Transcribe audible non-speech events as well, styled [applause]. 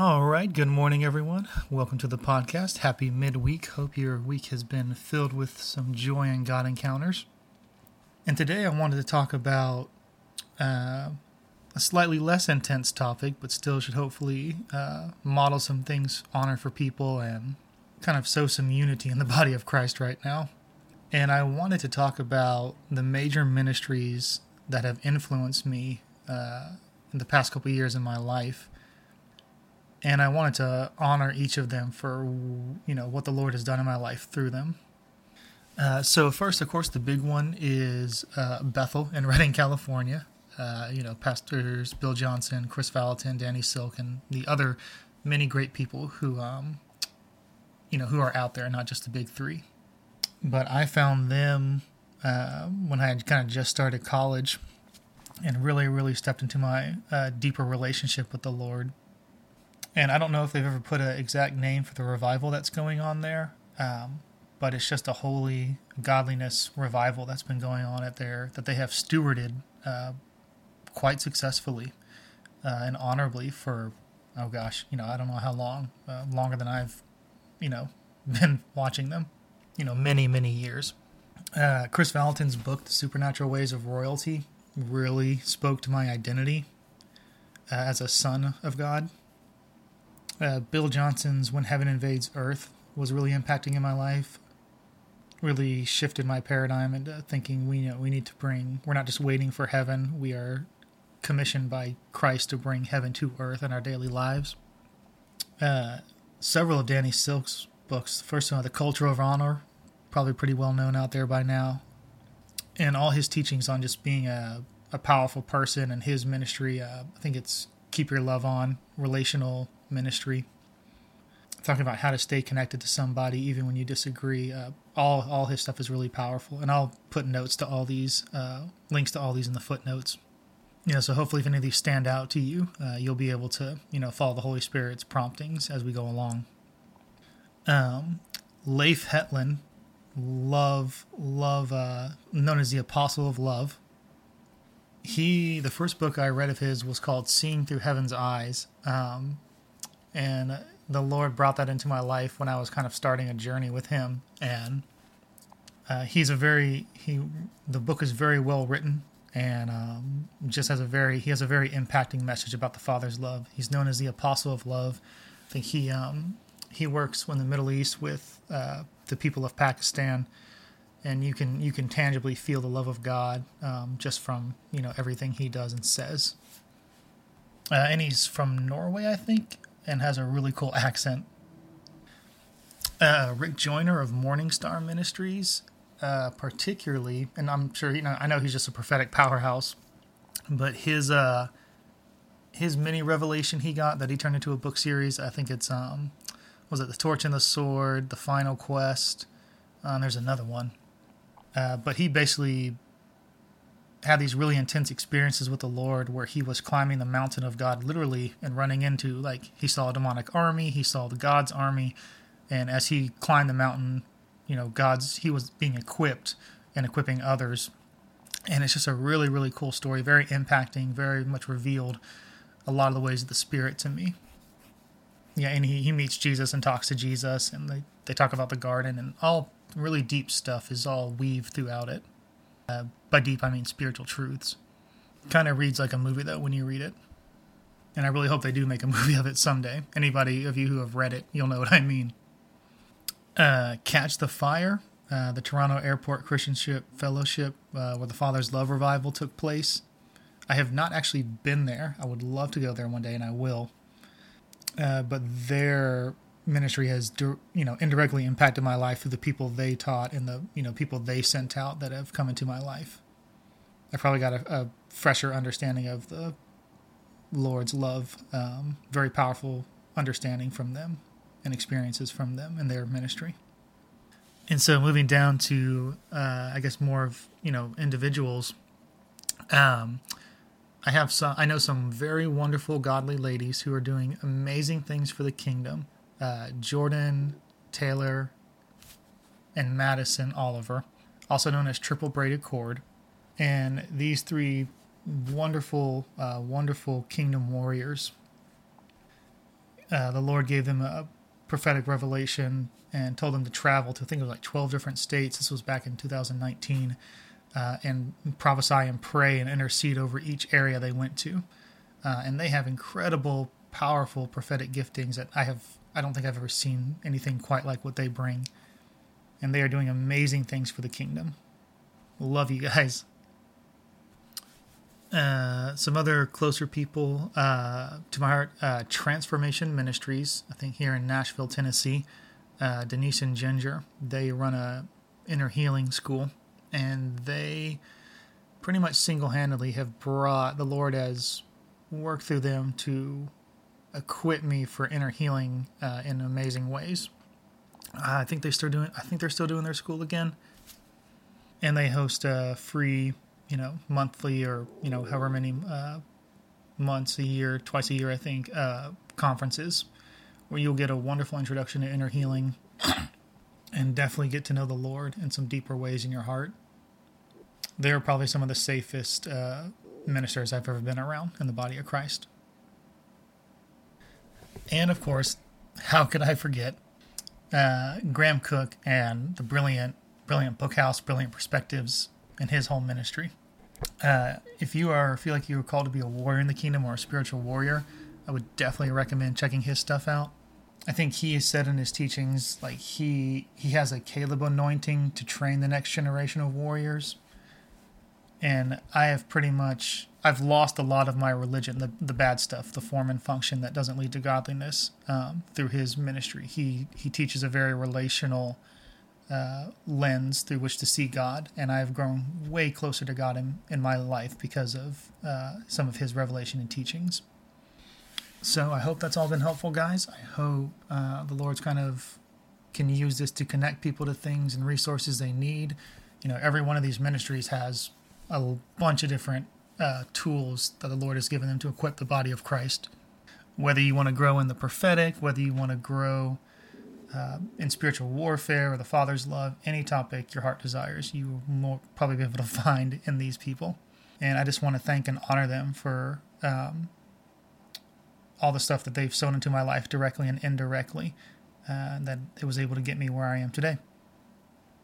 All right. Good morning, everyone. Welcome to the podcast. Happy midweek. Hope your week has been filled with some joy and God encounters. And today I wanted to talk about uh, a slightly less intense topic, but still should hopefully uh, model some things, honor for people, and kind of sow some unity in the [laughs] body of Christ right now. And I wanted to talk about the major ministries that have influenced me uh, in the past couple years in my life and I wanted to honor each of them for you know what the Lord has done in my life through them. Uh, so first, of course, the big one is uh, Bethel in [laughs] Redding, California. Uh, you know, pastors Bill Johnson, Chris Vallotton, Danny Silk, and the other many great people who um, you know who are out there, not just the big three. But I found them uh, when I had kind of just started college, and really, really stepped into my uh, deeper relationship with the Lord and I don't know if they've ever put an exact name for the revival that's going on there, um, but it's just a holy godliness revival that's been going on at there that they have stewarded uh, quite successfully uh, and honorably for oh gosh, you know I don't know how long, uh, longer than I've you know [laughs] been watching them, you know many many years. Uh, Chris Vallotton's book, The Supernatural Ways of Royalty, really spoke to my identity uh, as a son of God uh, Bill Johnson's When Heaven Invades Earth was really impacting in my life. Really shifted my paradigm into thinking we know we need to bring we're not just waiting for heaven, we are commissioned by Christ to bring heaven to earth in our daily lives. Uh, several of Danny Silk's books, the first one, The Culture of Honor, probably pretty well known out there by now, and all his teachings on just being a, a powerful person and his ministry. Uh, I think it's Keep Your Love On, relational ministry, talking about how to stay connected to somebody even when you disagree. Uh, all all his stuff is really powerful, and I'll put notes to all these, uh, links to all these in the footnotes. You know, so hopefully, if any of these stand out to you, uh, you'll be able to you know follow the Holy Spirit's promptings as we go along. Um, Leif Hetland, love love, uh, known as the Apostle of Love he the first book I read of his was called Seeing Through Heaven's Eyes, um, and the Lord brought that into my life when I was kind of starting a journey with Him. And uh, he's a very he the book is very well written and um, just has a very he has a very impacting message about the Father's love. He's known as the Apostle of Love. I think he um, he works in the Middle East with uh, the people of Pakistan and you can you can tangibly feel the love of God um, just from you know everything he does and says. Uh, and he's from Norway, I think, and has a really cool accent. Uh, Rick Joyner of Morning Star Ministries, uh, particularly, and I'm sure you know I know he's just a prophetic powerhouse, but his uh his mini revelation he got that he turned into a book series. I think it's um was it the Torch and the Sword, the Final Quest. Um, there's another one uh, but he basically had these really intense experiences with the Lord where he was climbing the mountain of God literally and running into like he saw a demonic army, he saw the God's army, and as he climbed the mountain, you know, God's he was being equipped and equipping others. And it's just a really, really cool story, very impacting, very much revealed a lot of the ways of the Spirit to me. Yeah, and he, he meets Jesus and talks to Jesus, and they, they talk about the garden and all really deep stuff is all weaved throughout it. Uh, by deep, I mean spiritual truths. Kind of reads like a movie, though, when you read it. And I really hope they do make a [laughs] movie of it someday. Anybody of you who have read it, you'll know what I mean. Uh, Catch the Fire, uh, the Toronto Airport Christian Ship Fellowship, uh, where the Father's Love Revival took place. I have not actually been there. I would love to go there one day, and I will. Uh, but their ministry has you know indirectly impacted my life through the people they taught and the you know people they sent out that have come into my life. I probably got a, a fresher understanding of the Lord's love, um, very powerful understanding from them and experiences from them and their ministry. And so, moving down to, uh, I guess, more of you know individuals. Um, I have some. I know some very wonderful, godly ladies who are doing amazing things for the kingdom uh, Jordan Taylor, and Madison Oliver, also known as Triple Braided Cord. And these three wonderful, uh, wonderful kingdom warriors uh, the Lord gave them a prophetic revelation and told them to travel to I think it was like 12 different states. This was back in 2019, uh, and prophesy and pray and intercede over each area they went to. Uh, and they have incredible, powerful prophetic giftings that I have. I don't think I've ever seen anything quite like what they bring. And they are doing amazing things for the kingdom. Love you guys. Uh, some other closer people uh, to my heart uh, Transformation Ministries, I think here in Nashville, Tennessee. Uh, Denise and Ginger, they run a inner healing school, and they pretty much single handedly have brought the Lord has worked through them to equip me for inner healing uh, in amazing ways. I think they still doing. I think they're still doing their school again, and they host a free you know, monthly or, you know, however many uh, months a year, twice a year, I think, uh, conferences where you'll get a wonderful introduction to inner healing [clears throat] and definitely get to know the Lord in some deeper ways in your heart. They're probably some of the safest uh, ministers I've ever been around in the body of Christ. And of course, how could I forget uh, Graham Cooke and the brilliant, brilliant book house, brilliant perspectives in his whole ministry. Uh, if you are feel like you are called to be a warrior in the kingdom or a spiritual warrior, I would definitely recommend checking his stuff out. I think he has said in his teachings like he he has a Caleb anointing to train the next generation of warriors. And I have pretty much I've lost a lot of my religion, the the bad stuff, the form and function that doesn't lead to godliness, um, through his ministry. He he teaches a very relational uh, lens through which to see God, and I've grown way closer to God in, in my life because of uh, some of His revelation and teachings. So I hope that's all been helpful, guys. I hope uh, the Lord's kind of can use this to connect people to things and resources they need. You know, every one of these ministries has a bunch of different uh, tools that the Lord has given them to equip the body of Christ. Whether you want to grow in the prophetic, whether you want to grow uh, in spiritual warfare or the Father's love, any topic your heart desires, you will probably be able to [laughs] find in these people. And I just want to thank and honor them for um, all the stuff that they've sown into my life directly and indirectly, uh, that it was able to get me where I am today.